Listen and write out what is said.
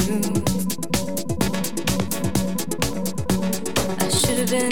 I should have been.